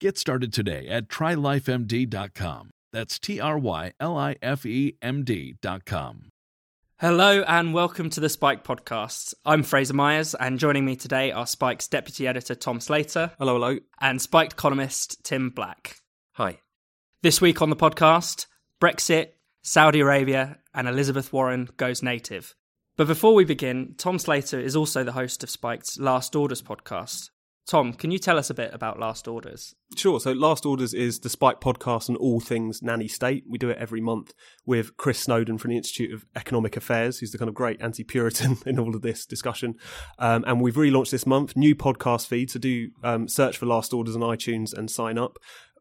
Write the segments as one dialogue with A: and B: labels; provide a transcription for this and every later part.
A: Get started today at trylifemd.com. That's T R Y L I F E M D.com.
B: Hello and welcome to the spiked podcast. I'm Fraser Myers, and joining me today are spiked's deputy editor Tom Slater.
C: Hello, hello.
B: And spiked economist Tim Black.
C: Hi.
B: This week on the podcast, Brexit, Saudi Arabia, and Elizabeth Warren goes native. But before we begin, Tom Slater is also the host of spiked's Last Orders podcast, Tom, can you tell us a bit about Last Orders?
C: Sure. So, Last Orders is the spiked podcast on all things nanny state. We do it every month with Chris Snowdon from the Institute of Economic Affairs, who's the kind of great anti Puritan in all of this discussion. Um, and we've relaunched this month, new podcast feed. So, do um, search for Last Orders on iTunes and sign up.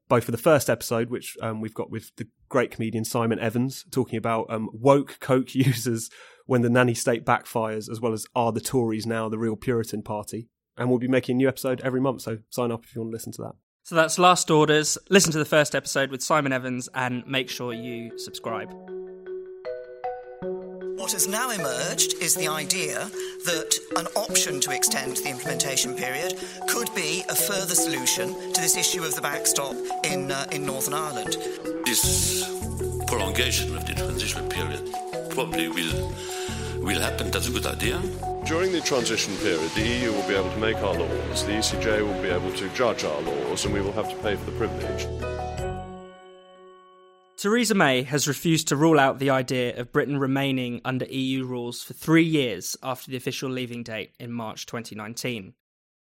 C: Both for the first episode, which um, we've got with the great comedian Simon Evans, talking about um, woke Coke users when the nanny state backfires, as well as are the Tories now the real Puritan party and we'll be making a new episode every month. So sign up if you want to listen to that.
B: So that's Last Orders. Listen to the first episode with Simon Evans and make sure you subscribe.
D: What has now emerged is the idea that an option to extend the implementation period could be a further solution to this issue of the backstop in, uh, in Northern Ireland.
E: This prolongation of the transition period probably will, will happen. That's a good idea.
F: During the transition period, the EU will be able to make our laws, the ECJ will be able to judge our laws, and we will have to pay for the privilege.
B: Theresa May has refused to rule out the idea of Britain remaining under EU rules for three years after the official leaving date in March 2019.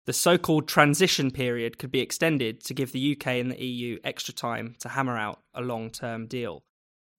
B: The so called transition period could be extended to give the UK and the EU extra time to hammer out a long term deal.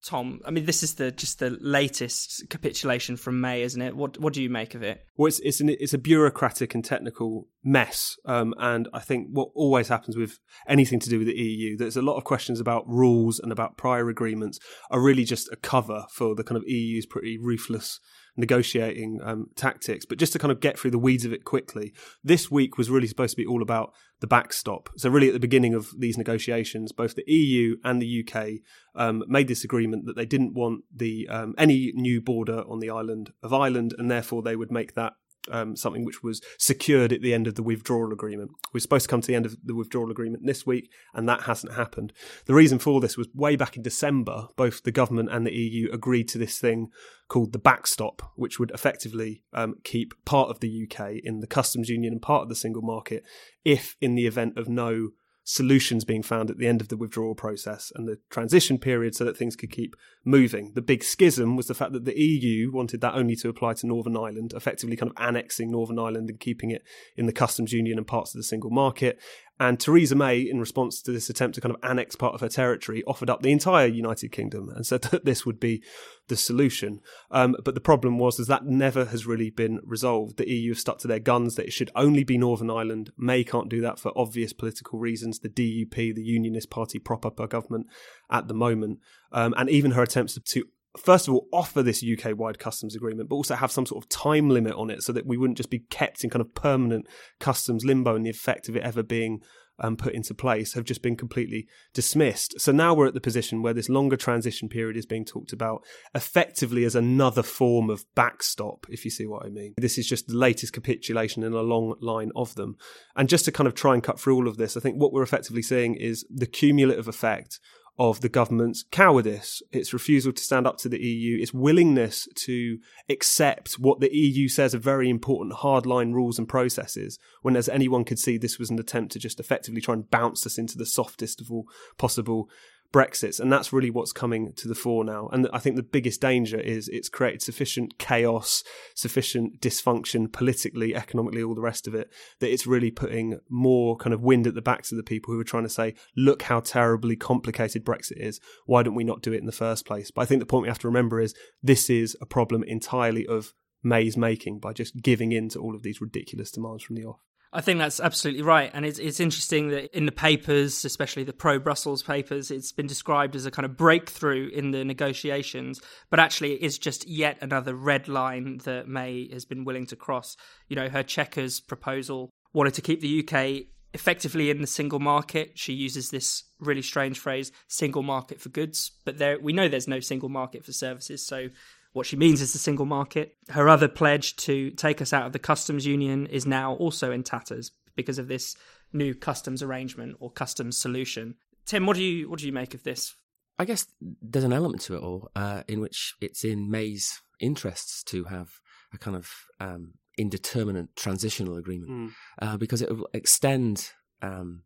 B: Tom, I mean, this is the just the latest capitulation from May, isn't it? What what do you make of it?
C: Well, it's it's, an, it's a bureaucratic and technical mess, um, and I think what always happens with anything to do with the EU, there's a lot of questions about rules and about prior agreements are really just a cover for the kind of EU's pretty ruthless negotiating um, tactics. But just to kind of get through the weeds of it quickly, this week was really supposed to be all about the backstop. So, really, at the beginning of these negotiations, both the EU and the UK um, made this agreement that they didn't want the um, any new border on the island of Ireland, and therefore they would make that um, something which was secured at the end of the withdrawal agreement. We are supposed to come to the end of the withdrawal agreement this week, and that hasn't happened. The reason for this was way back in December, both the government and the EU agreed to this thing called the backstop, which would effectively um, keep part of the UK in the customs union and part of the single market if, in the event of no solutions being found at the end of the withdrawal process and the transition period so that things could keep moving. The big schism was the fact that the EU wanted that only to apply to Northern Ireland, effectively kind of annexing Northern Ireland and keeping it in the customs union and parts of the single market. And Theresa May, in response to this attempt to kind of annex part of her territory, offered up the entire United Kingdom and said that this would be the solution. Um, but the problem was is that never has really been resolved. The EU have stuck to their guns that it should only be Northern Ireland. May can't do that for obvious political reasons. The DUP, the Unionist Party, prop up her government at the moment, um, and even her attempts to first of all offer this UK wide customs agreement, but also have some sort of time limit on it so that we wouldn't just be kept in kind of permanent customs limbo and the effect of it ever being um, put into place have just been completely dismissed. So now we're at the position where this longer transition period is being talked about effectively as another form of backstop, if you see what I mean. This is just the latest capitulation in a long line of them. And just to kind of try and cut through all of this, I think what we're effectively seeing is the cumulative effect of the government's cowardice, its refusal to stand up to the EU, its willingness to accept what the EU says are very important hardline rules and processes, when as anyone could see this was an attempt to just effectively try and bounce us into the softest of all possible Brexits, and that's really what's coming to the fore now. And I think the biggest danger is it's created sufficient chaos, sufficient dysfunction politically, economically, all the rest of it, that it's really putting more kind of wind at the backs of the people who are trying to say, look how terribly complicated Brexit is. Why don't we not do it in the first place? But I think the point we have to remember is this is a problem entirely of May's making by just giving in to all of these ridiculous demands from the off.
B: I think that's absolutely right. And it's, it's interesting that in the papers, especially the pro Brussels papers, it's been described as a kind of breakthrough in the negotiations. But actually, it is just yet another red line that May has been willing to cross. You know, her Chequers proposal wanted to keep the UK effectively in the single market. She uses this really strange phrase, single market for goods. But there, we know there's no single market for services. So what she means is the single market. Her other pledge to take us out of the customs union is now also in tatters because of this new customs arrangement or customs solution. Tim, what do you what do you make of this?
G: I guess there's an element to it all uh, in which it's in May's interests to have a kind of um, indeterminate transitional agreement mm. uh, because it will extend um,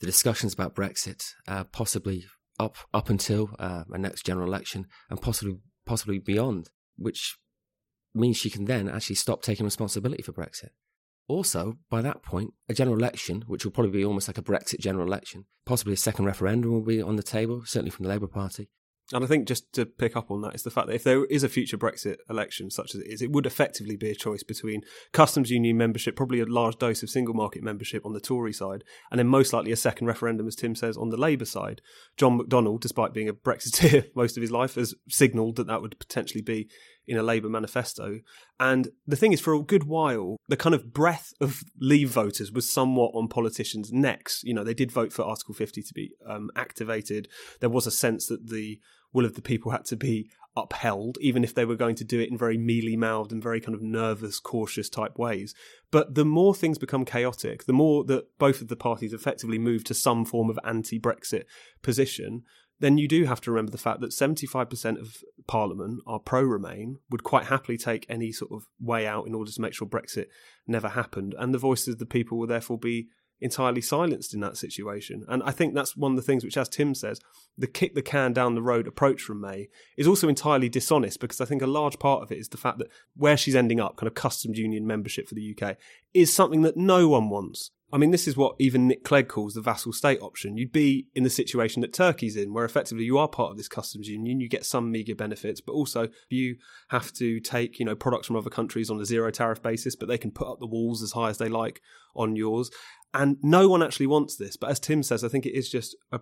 G: the discussions about Brexit uh, possibly up up until uh, a next general election and possibly possibly beyond, which means she can then actually stop taking responsibility for Brexit. Also, by that point, a general election, which will probably be almost like a Brexit general election, possibly a second referendum will be on the table, certainly from the Labour Party.
C: And I think just to pick up on that is the fact that if there is a future Brexit election, such as it is, it would effectively be a choice between customs union membership, probably a large dose of single market membership on the Tory side, and then most likely a second referendum, as Tim says, on the Labour side. John McDonnell, despite being a Brexiteer most of his life, has signalled that that would potentially be in a Labour manifesto. And the thing is, for a good while, the kind of breath of Leave voters was somewhat on politicians' necks. You know, they did vote for Article 50 to be um, activated. There was a sense that the will of the people had to be upheld, even if they were going to do it in very mealy mouthed and very kind of nervous, cautious type ways. But the more things become chaotic, the more that both of the parties effectively move to some form of anti Brexit position, then you do have to remember the fact that 75% of Parliament are pro Remain, would quite happily take any sort of way out in order to make sure Brexit never happened. And the voices of the people will therefore be entirely silenced in that situation. And I think that's one of the things which, as Tim says, the kick the can down the road approach from May is also entirely dishonest because I think a large part of it is the fact that where she's ending up, kind of customs union membership for the UK, is something that no one wants. I mean, this is what even Nick Clegg calls the vassal state option. You'd be in the situation that Turkey's in, where effectively you are part of this customs union, you get some meagre benefits, but also you have to take, you know, products from other countries on a zero tariff basis, but they can put up the walls as high as they like on yours. And no one actually wants this. But as Tim says, I think it is just a,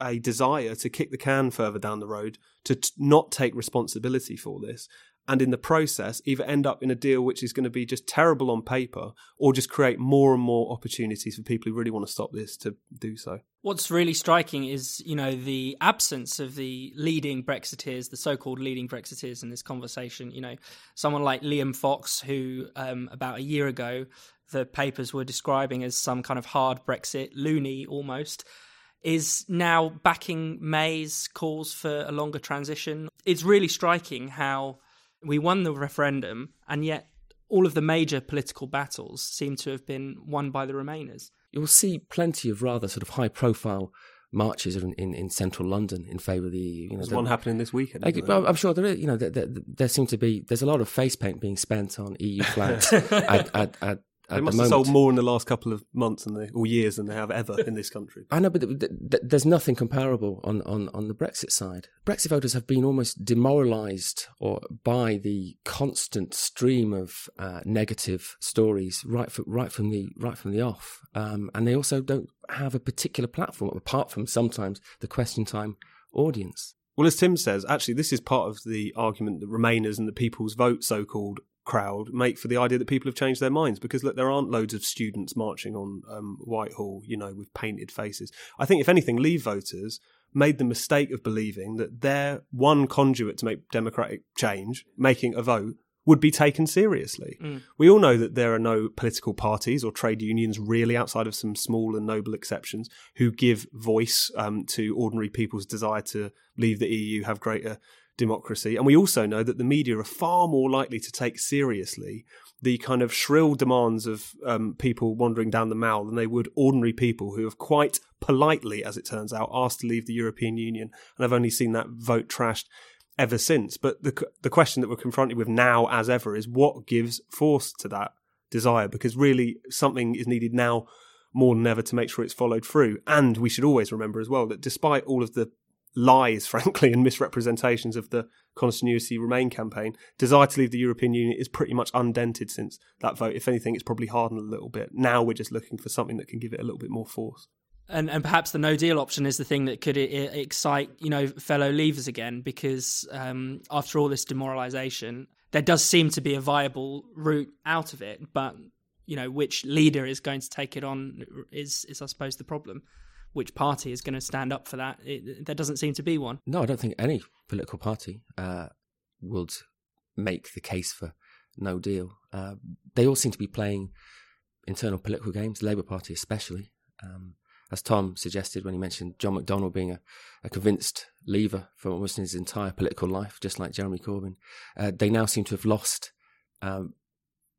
C: a desire to kick the can further down the road, to t- not take responsibility for this, and in the process either end up in a deal which is going to be just terrible on paper or just create more and more opportunities for people who really want to stop this to do so.
B: What's really striking is, you know, the absence of the leading Brexiteers, the so-called leading Brexiteers in this conversation. You know, someone like Liam Fox, who um, about a year ago the papers were describing as some kind of hard Brexit loony almost is now backing May's calls for a longer transition. It's really striking how we won the referendum, and yet all of the major political battles seem to have been won by the Remainers.
G: You'll see plenty of rather sort of high profile marches in, in, in, central London in favour of the EU.
C: You know, there's one happening this weekend.
G: Like, I'm sure there is. You know, there, there, there seems to be. There's a lot of face paint being spent on EU flags at, at, at,
C: they must the have sold more in the last couple of months than they, or years than they have ever in this country.
G: I know, but th- th- there's nothing comparable on, on, on the Brexit side. Brexit voters have been almost demoralised or by the constant stream of uh, negative stories right from right from the right from the off, um, and they also don't have a particular platform apart from sometimes the question time audience.
C: Well, as Tim says, actually, this is part of the argument that Remainers and the People's Vote, so called, crowd make for the idea that people have changed their minds because look there aren't loads of students marching on um, Whitehall you know with painted faces I think if anything leave voters made the mistake of believing that their one conduit to make democratic change making a vote would be taken seriously. Mm. We all know that there are no political parties or trade unions, really, outside of some small and noble exceptions, who give voice um, to ordinary people's desire to leave the EU, have greater democracy. And we also know that the media are far more likely to take seriously the kind of shrill demands of um, people wandering down the mall than they would ordinary people who have quite politely, as it turns out, asked to leave the European Union. And I've only seen that vote trashed ever since. But the the question that we're confronted with now, as ever, is what gives force to that desire? Because really, something is needed now more than ever to make sure it's followed through. And we should always remember as well that despite all of the lies, frankly, and misrepresentations of the Continuity Remain campaign, desire to leave the European Union is pretty much undented since that vote. If anything, it's probably hardened a little bit. Now we're just looking for something that can give it a little bit more force.
B: And, and perhaps the no deal option is the thing that could I- excite you know fellow leavers again because um, after all this demoralisation, there does seem to be a viable route out of it. But you know which leader is going to take it on is is I suppose the problem which party is going to stand up for that. It, there doesn't seem to be one.
G: No, I don't think any political party uh, would make the case for no deal. Uh, they all seem to be playing internal political games, Labour Party especially. Um, as Tom suggested when he mentioned John McDonnell being a, a convinced leaver for almost his entire political life, just like Jeremy Corbyn, uh, they now seem to have lost, um,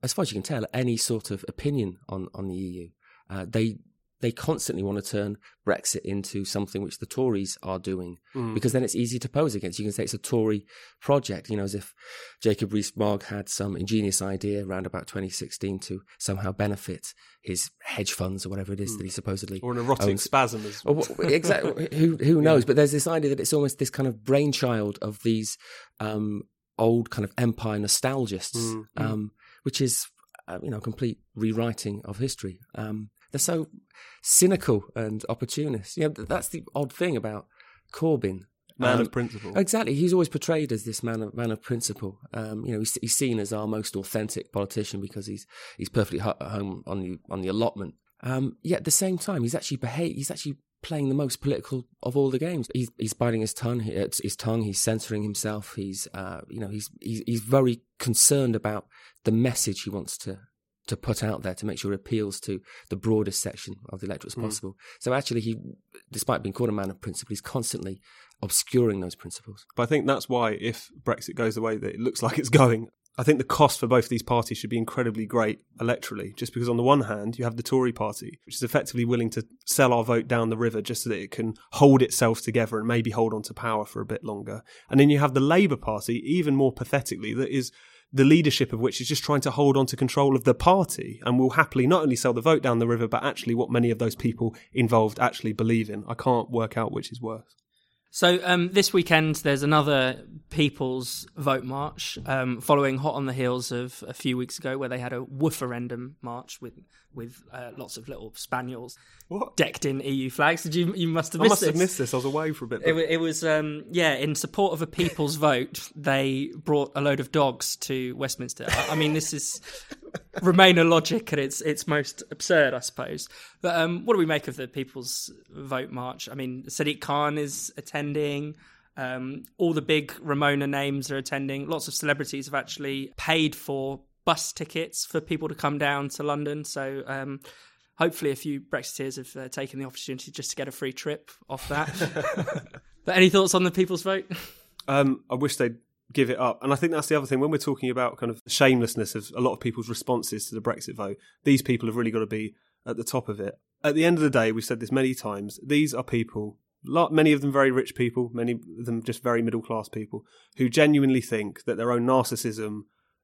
G: as far as you can tell, any sort of opinion on, on the EU. Uh, they they constantly want to turn Brexit into something which the Tories are doing mm. because then it's easy to pose against. You can say it's a Tory project, you know, as if Jacob Rees-Mogg had some ingenious idea around about 2016 to somehow benefit his hedge funds or whatever it is mm. that he supposedly
C: or an erotic
G: owns.
C: spasm as
G: well. exactly. who who knows? Yeah. But there's this idea that it's almost this kind of brainchild of these um, old kind of empire nostalgists, mm. um, which is uh, you know complete rewriting of history. Um, they're so cynical and opportunist. You know, that's the odd thing about Corbyn.
C: Man um, of principle.
G: Exactly. He's always portrayed as this man of man of principle. Um, you know, he's, he's, seen as our most authentic politician because he's he's perfectly at home on the on the allotment. Um, yet at the same time, he's actually behave, He's actually playing the most political of all the games. He's he's biting his tongue. His tongue. He's censoring himself. He's uh, you know he's, he's he's very concerned about the message he wants to to put out there to make sure it appeals to the broadest section of the electorate as mm. possible. So actually, he, despite being called a man of principle, he's constantly obscuring those principles.
C: But I think that's why, if Brexit goes the way that it looks like it's going, I think the cost for both these parties should be incredibly great electorally, just because on the one hand, you have the Tory party, which is effectively willing to sell our vote down the river just so that it can hold itself together and maybe hold on to power for a bit longer. And then you have the Labour Party, even more pathetically, that is the leadership of which is just trying to hold on to control of the party and will happily not only sell the vote down the river, but actually what many of those people involved actually believe in. I can't work out which is worse.
B: So um, this weekend, there's another People's Vote March, um, following hot on the heels of a few weeks ago, where they had a wooferendum march with with uh, lots of little spaniels
C: what?
B: decked in EU flags. Did you? You must have missed
C: I must
B: this.
C: have missed this. I was away for a bit.
B: It, it, was um, yeah, in support of a People's Vote. They brought a load of dogs to Westminster. I, I mean, this is Remainer logic at its its most absurd, I suppose. But um, what do we make of the People's Vote March? I mean, Sadiq Khan is attending. Um, all the big Remoaner names are attending. Lots of celebrities have actually paid for bus tickets for people to come down to London. So um, hopefully, a few Brexiteers have uh, taken the opportunity just to get a free trip off that. but any thoughts on the People's Vote?
C: Um, I wish they'd give it up. And I think that's the other thing when we're talking about kind of shamelessness of a lot of people's responses to the Brexit vote. These people have really got to be at the top of it. At the end of the day, we've said this many times. These are people, many of them very rich people, many of them just very middle class people, who genuinely think that their own narcissism,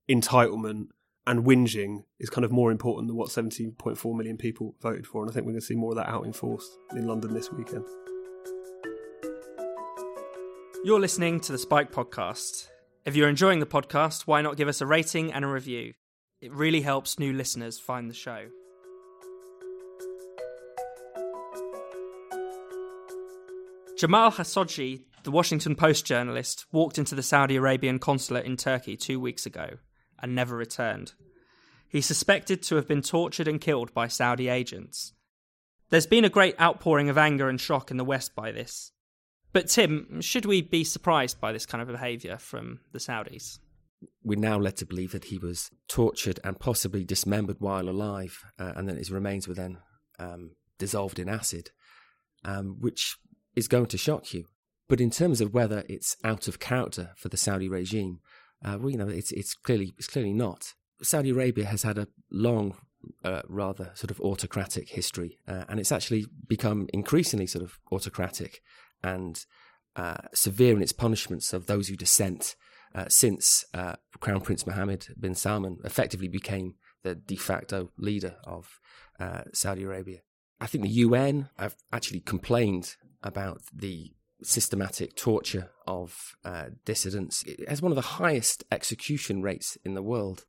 C: entitlement, and whinging is kind of more important than what 17.4 million people voted for. And I think we're going to see more of that out in force in London this weekend.
B: You're listening to the spiked Podcast. If you're enjoying the podcast, why not give us a rating and a review? It really helps new listeners find the show. Jamal Khashoggi, the Washington Post journalist, walked into the Saudi Arabian consulate in Turkey two weeks ago and never returned. He's suspected to have been tortured and killed by Saudi agents. There's been a great outpouring of anger and shock in the West by this, but Tim, should we be surprised by this kind of behaviour from the Saudis?
G: We're now led to believe that he was tortured and possibly dismembered while alive, uh, and then his remains were then um, dissolved in acid, um, which is going to shock you. But in terms of whether it's out of character for the Saudi regime, uh, well, you know, it's it's clearly it's clearly not. Saudi Arabia has had a long, uh, rather sort of autocratic history, uh, and it's actually become increasingly sort of autocratic and uh, severe in its punishments of those who dissent. Uh, since uh, Crown Prince Mohammed bin Salman effectively became the de facto leader of Saudi Arabia. I think the UN have actually complained about the systematic torture of uh, dissidents. It has one of the highest execution rates in the world.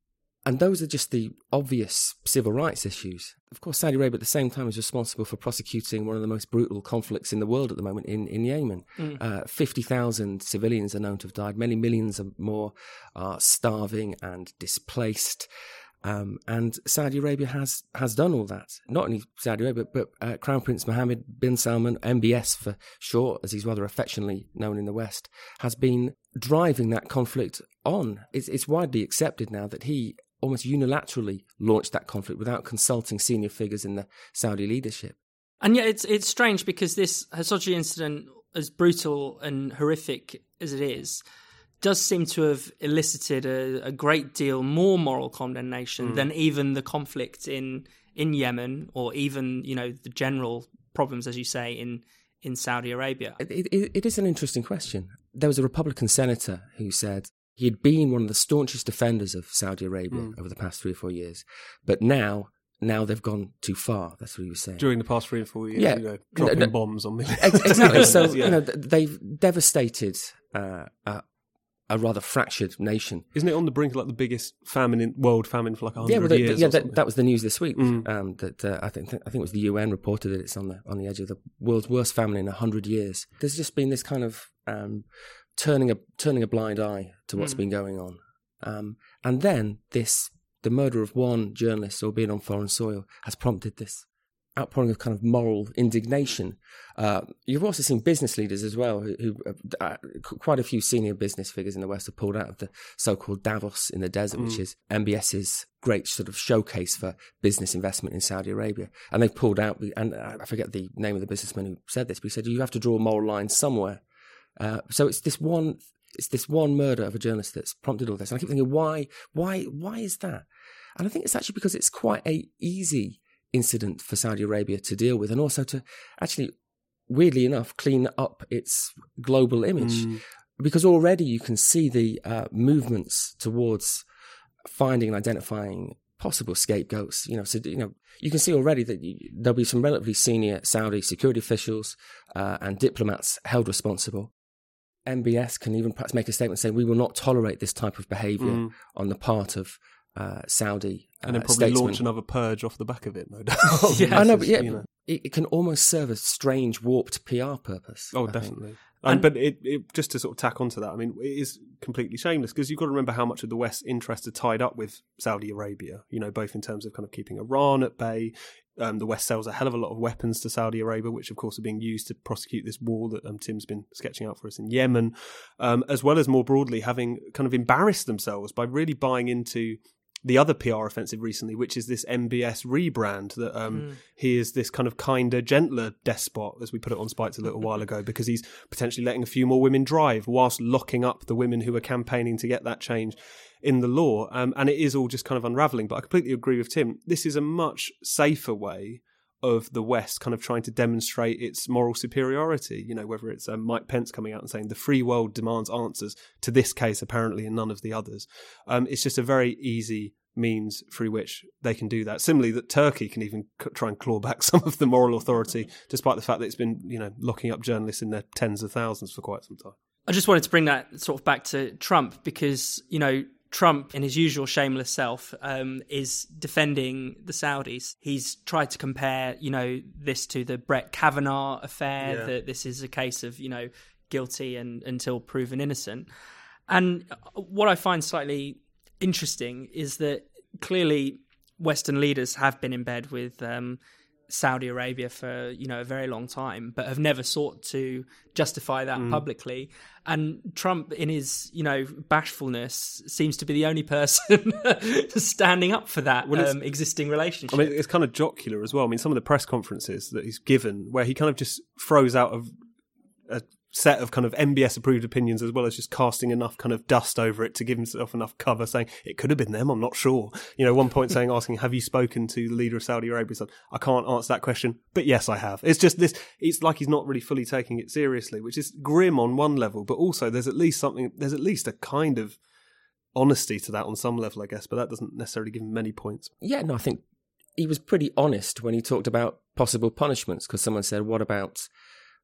G: And those are just the obvious civil rights issues. Of course, Saudi Arabia at the same time is responsible for prosecuting one of the most brutal conflicts in the world at the moment in, in Yemen. Mm. Uh, 50,000 civilians are known to have died. Many millions more are starving and displaced. Um, and Saudi Arabia has has done all that. Not only Saudi Arabia, but, uh, Crown Prince Mohammed bin Salman, MBS for short, as he's rather affectionately known in the West, has been driving that conflict on. It's, it's widely accepted now that he almost unilaterally launched that conflict without consulting senior figures in the Saudi leadership.
B: And yet, it's it's strange because this Khashoggi incident, as brutal and horrific as it is, does seem to have elicited a, a great deal more moral condemnation mm. than even the conflict in in Yemen or even you know the general problems, as you say, in in Saudi Arabia.
G: It, it, it is an interesting question. There was a Republican senator who said he had been one of the staunchest defenders of Saudi Arabia mm. over the past three or four years, but now now they've gone too far. That's what he was saying.
C: During the past three or four years, yeah. You know, dropping no, no, bombs on millions.
G: Exactly. so, yeah. you know, they've devastated uh, uh, a rather fractured nation.
C: Isn't it on the brink of like the biggest famine in world famine for like hundred
G: yeah,
C: well, years?
G: Yeah, that, that, was the news this week. Mm. Um, that uh, I think I think it was the UN reported that it's on the on the edge of the world's worst famine in hundred years. There's just been this kind of um, turning a turning a blind eye to what's mm. been going on, um, and then this the murder of one journalist or being on foreign soil has prompted this outpouring of kind of moral indignation. Uh, you've also seen business leaders as well, who, who uh, uh quite a few senior business figures in the West have pulled out of the so-called Davos in the desert, mm. which is MBS's great sort of showcase for business investment in Saudi Arabia. And they've pulled out, and I forget the name of the businessman who said this, but he said you have to draw a moral line somewhere. Uh, so it's this one. It's this one murder of a journalist that's prompted all this. And I keep thinking, why, why, why is that? And I think it's actually because it's quite a easy incident for Saudi Arabia to deal with and also to actually, weirdly enough, clean up its global image. Mm. Because already you can see the uh, movements towards finding and identifying possible scapegoats. You know, so you know you can see already that you, there'll be some relatively senior Saudi security officials uh, and diplomats held responsible. MBS can even perhaps make a statement saying we will not tolerate this type of behaviour mm. on the part of uh, Saudi uh,
C: and then probably statesman. launch another purge off the back of it, no doubt.
G: yeah, I know, but yeah, you know. it, it, can almost serve a strange warped PR purpose.
C: Oh, I definitely. And, but it, it, just to sort of tack onto that, I mean, it is completely shameless because you've got to remember how much of the West's interests are tied up with Saudi Arabia. You know, both in terms of kind of keeping Iran at bay. Um, the West sells a hell of a lot of weapons to Saudi Arabia, which of course are being used to prosecute this war that um, Tim's been sketching out for us in Yemen, um, as well as more broadly having kind of embarrassed themselves by really buying into the other PR offensive recently, which is this MBS rebrand that um, mm. he is this kind of kinder, gentler despot, as we put it on Spikes a little while ago, because he's potentially letting a few more women drive whilst locking up the women who are campaigning to get that change in the law. Um, and it is all just kind of unraveling. But I completely agree with Tim. This is a much safer way of the West kind of trying to demonstrate its moral superiority. You know, whether it's um, Mike Pence coming out and saying the free world demands answers to this case, apparently, and none of the others. Um, it's just a very easy means through which they can do that. Similarly, that Turkey can even c- try and claw back some of the moral authority, despite the fact that it's been, you know, locking up journalists in their tens of thousands for quite some time.
B: I just wanted to bring that sort of back to Trump because, you know, Trump, in his usual shameless self, um, is defending the Saudis. He's tried to compare, you know, this to the Brett Kavanaugh affair, yeah. that this is a case of, you know, guilty and until proven innocent. And what I find slightly interesting is that clearly Western leaders have been in bed with um, Saudi Arabia for you know a very long time, but have never sought to justify that mm. publicly. And Trump, in his you know bashfulness, seems to be the only person standing up for that well, um, existing relationship.
C: I mean, it's kind of jocular as well. I mean, some of the press conferences that he's given, where he kind of just throws out a, a set of kind of MBS approved opinions as well as just casting enough kind of dust over it to give himself enough cover saying it could have been them, I'm not sure. You know, one point saying, asking, have you spoken to the leader of Saudi Arabia? So I can't answer that question, but yes, I have. It's just this, it's like he's not really fully taking it seriously, which is grim on one level, but also there's at least something, there's at least a kind of honesty to that on some level, I guess, but that doesn't necessarily give him many points.
G: Yeah, no, I think he was pretty honest when he talked about possible punishments because someone said, "What about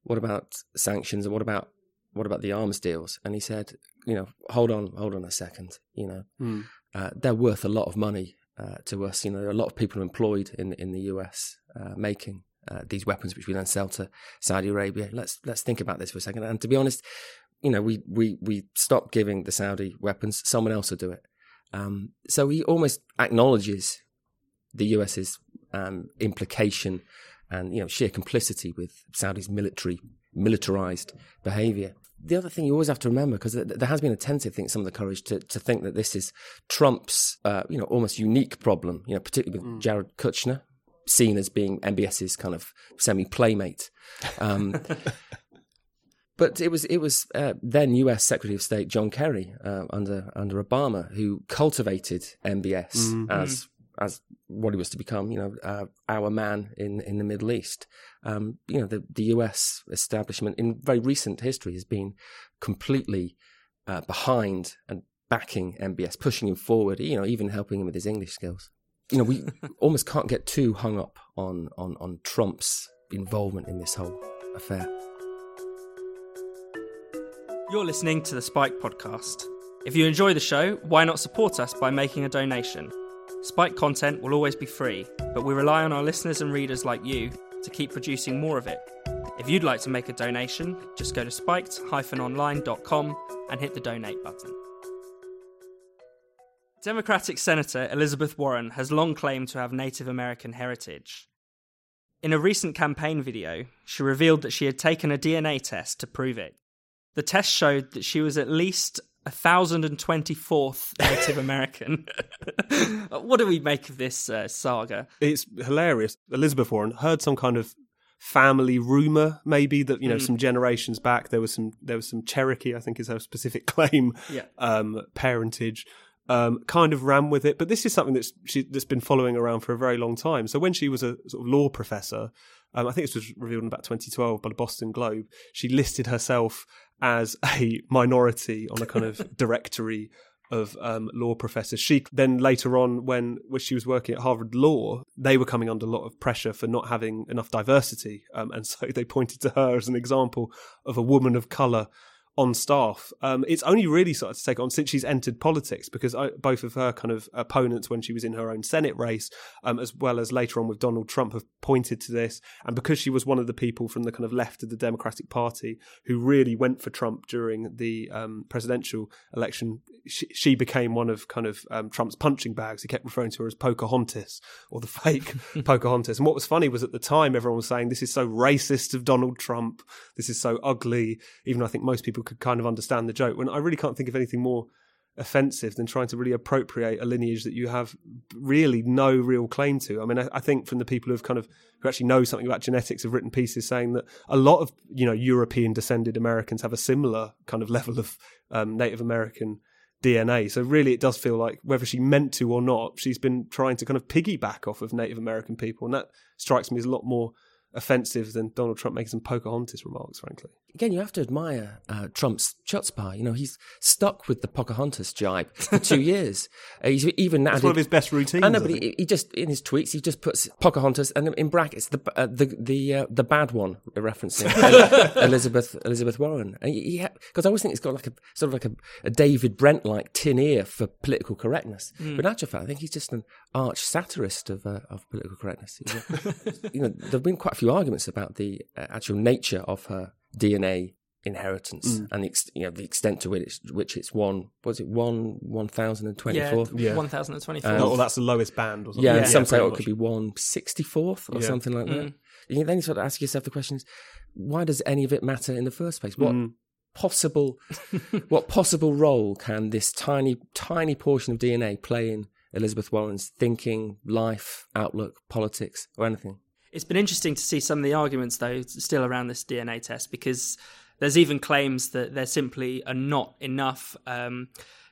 G: what about sanctions and what about what about the arms deals?" And he said, "You know, hold on, hold on a second. You know,
C: Mm.
G: uh, they're worth a lot of money uh, to us. You know, a lot of people are employed in in the US uh, making." Uh, these weapons, which we then sell to Saudi Arabia. Let's let's think about this for a second. And to be honest, you know, we we we stop giving the Saudi weapons. Someone else will do it. Um, so he almost acknowledges the US's um, implication and you know sheer complicity with Saudi's military militarized behavior. The other thing you always have to remember, because there has been a tendency, I think, some of the courage to, to think that this is Trump's, uh, you know, almost unique problem. You know, particularly with Jared Kushner, seen as being MBS's kind of semi playmate. Um, but it was it was uh, then U.S. Secretary of State John Kerry uh, under under Obama who cultivated MBS
C: Mhm.
G: as as what he was to become, you know, uh, our man in in the Middle East. Um, you know, the the U.S. establishment in very recent history has been completely uh, behind and backing MBS, pushing him forward. You know, even helping him with his English skills. You know, we almost can't get too hung up on on on Trump's involvement in this whole affair.
B: You're listening to the spiked Podcast. If you enjoy the show, why not support us by making a donation? Spike content will always be free, but we rely on our listeners and readers like you to keep producing more of it. If you'd like to make a donation, just go to spiked-online.com and hit the donate button. Democratic Senator Elizabeth Warren has long claimed to have Native American heritage. In a recent campaign video, she revealed that she had taken a DNA test to prove it. The test showed that she was at least 1024th Native American. what do we make of this uh, saga?
C: It's hilarious. Elizabeth Warren heard some kind of family rumor, maybe that you know
B: Mm.
C: some generations back there was some there was some Cherokee, I think is her specific claim,
B: Yeah.
C: um, parentage. Um, kind of ran with it, but this is something that's she, that's been following around for a very long time. So when she was a sort of law professor, um, I think this was revealed in about 2012 by the Boston Globe. She listed herself as a minority on a kind of directory of um, law professors. She then later on, when, when she was working at Harvard Law, they were coming under a lot of pressure for not having enough diversity, um, and so they pointed to her as an example of a woman of color on staff. Um, it's only really started to take on since she's entered politics because I, both of her kind of opponents when she was in her own Senate race, um, as well as later on with Donald Trump, have pointed to this. And because she was one of the people from the kind of left of the Democratic Party who really went for Trump during the um, presidential election, she, she became one of kind of um, Trump's punching bags. He kept referring to her as Pocahontas or the fake Pocahontas. And what was funny was at the time everyone was saying this is so racist of Donald Trump. This is so ugly. Even I think most people could kind of understand the joke. When I really can't think of anything more offensive than trying to really appropriate a lineage that you have really no real claim to. I mean, I, I think from the people who've kind of who actually know something about genetics have written pieces saying that a lot of you know European descended Americans have a similar kind of level of um, Native American DNA. So really, it does feel like whether she meant to or not, she's been trying to kind of piggyback off of Native American people, and that strikes me as a lot more offensive than Donald Trump making some Pocahontas remarks, frankly.
G: Again, you have to admire uh, Trump's chutzpah. You know, he's stuck with the Pocahontas jibe for two years. Uh, he's even
C: That's
G: added,
C: one of his best routines.
G: I know, but he, he just in his tweets he just puts Pocahontas and in brackets the uh, the the uh, the bad one referencing Elizabeth Elizabeth Warren. Because I always think it's got like a sort of like a, a David Brent like tin ear for political correctness.
B: Mm.
G: But in actual fact, I think he's just an arch satirist of uh, of political correctness. You know, there've been quite a few arguments about the uh, actual nature of her DNA inheritance
C: Mm.
G: and the you know the extent to which which it's one was it one one thousand and twenty
B: Yeah,
G: fourth
B: 1024.
G: Um,
C: oh, that's the lowest band. Or something.
G: yeah, and some say oh, it could be one sixty fourth or
C: Yeah.
G: something like that.
B: Mm.
G: You then you sort of ask yourself the question: is Why does any of it matter in the first place? What
C: Mm.
G: possible, what possible role can this tiny, tiny portion of DNA play in Elizabeth Warren's thinking, life, outlook, politics, or anything?
B: It's been interesting to see some of the arguments, though, still around this DNA test because there's even claims that there simply are not enough um,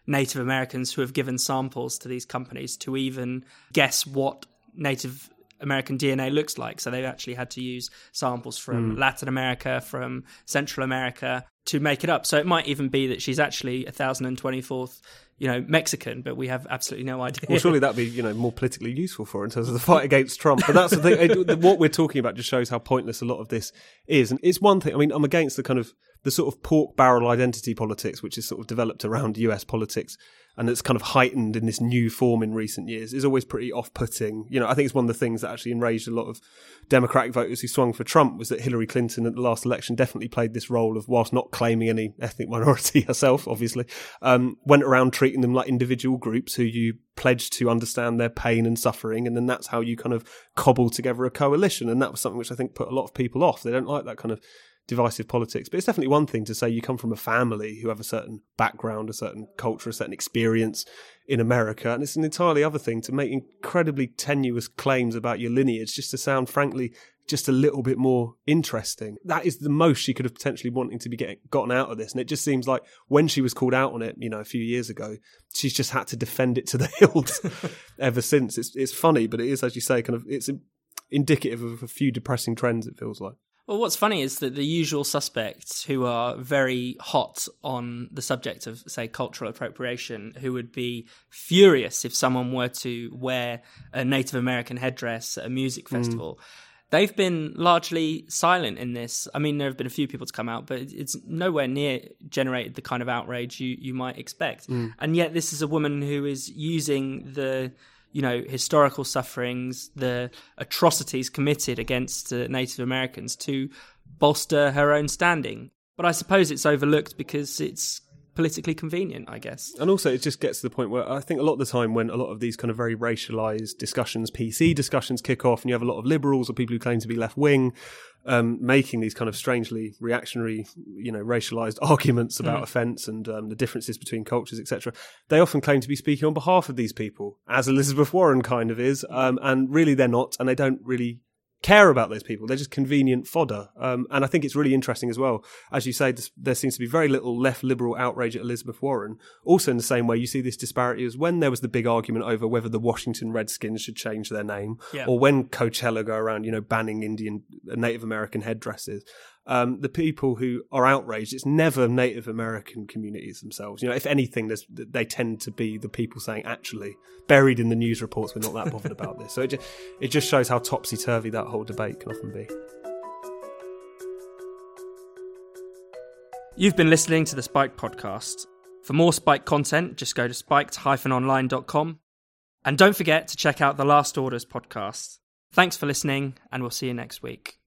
B: Native Americans who have given samples to these companies to even guess what Native American DNA looks like. So they've actually had to use samples from
C: mm.
B: Latin America, from Central America to make it up. So it might even be that she's actually 1024th you know, Mexican, but we have absolutely no idea.
C: Well, surely that'd be you know more politically useful for in terms of the fight against Trump. But that's the thing. what we're talking about just shows how pointless a lot of this is. And it's one thing. I mean, I'm against the kind of the sort of pork barrel identity politics, which is sort of developed around U.S. politics, and it's kind of heightened in this new form in recent years. Is always pretty off-putting. You know, I think it's one of the things that actually enraged a lot of Democratic voters who swung for Trump was that Hillary Clinton at the last election definitely played this role of, whilst not claiming any ethnic minority herself, obviously, um, went around treating them like individual groups who you pledge to understand their pain and suffering, and then that's how you kind of cobble together a coalition. And that was something which I think put a lot of people off. They don't like that kind of divisive politics. But it's definitely one thing to say you come from a family who have a certain background, a certain culture, a certain experience in America, and it's an entirely other thing to make incredibly tenuous claims about your lineage just to sound, frankly, just a little bit more interesting. That is the most she could have potentially wanting to be getting gotten out of this. And it just seems like when she was called out on it, you know, a few years ago, she's just had to defend it to the hilt ever since. It's it's funny, but it is, as you say, kind of it's indicative of a few depressing trends. It feels like.
B: Well, what's funny is that the usual suspects who are very hot on the subject of, say, cultural appropriation, who would be furious if someone were to wear a Native American headdress at a music mm. festival, they've been largely silent in this. I mean, there have been a few people to come out, but it's nowhere near generated the kind of outrage you, you might expect.
C: Mm.
B: And yet, this is a woman who is using the you know historical sufferings, the atrocities committed against uh, Native Americans to bolster her own standing. But I suppose it's overlooked because it's politically convenient, I guess.
C: And also, it just gets to the point where I think a lot of the time when a lot of these kind of very racialized discussions, PC discussions kick off, and you have a lot of liberals or people who claim to be left wing um, making these kind of strangely reactionary, you know, racialized arguments about
B: Mm.
C: offence and um, the differences between cultures, etc. They often claim to be speaking on behalf of these people, as Elizabeth Warren kind of is, um, and really they're not, and they don't really care about those people. They're just convenient fodder. Um, and I think it's really interesting as well. As you say, this, there seems to be very little left liberal outrage at Elizabeth Warren. Also, in the same way, you see this disparity as when there was the big argument over whether the Washington Redskins should change their name,
B: Yeah.
C: or when Coachella go around, you know, banning Indian, uh, Native American headdresses. Um, the people who are outraged, it's never Native American communities themselves. You know, if anything, they tend to be the people saying, actually, buried in the news reports, we're not that bothered about this. So it just, it just shows how topsy turvy that whole debate can often be.
B: You've been listening to the spiked podcast. For more spiked content, just go to spiked-online.com. And don't forget to check out the Last Orders podcast. Thanks for listening, and we'll see you next week.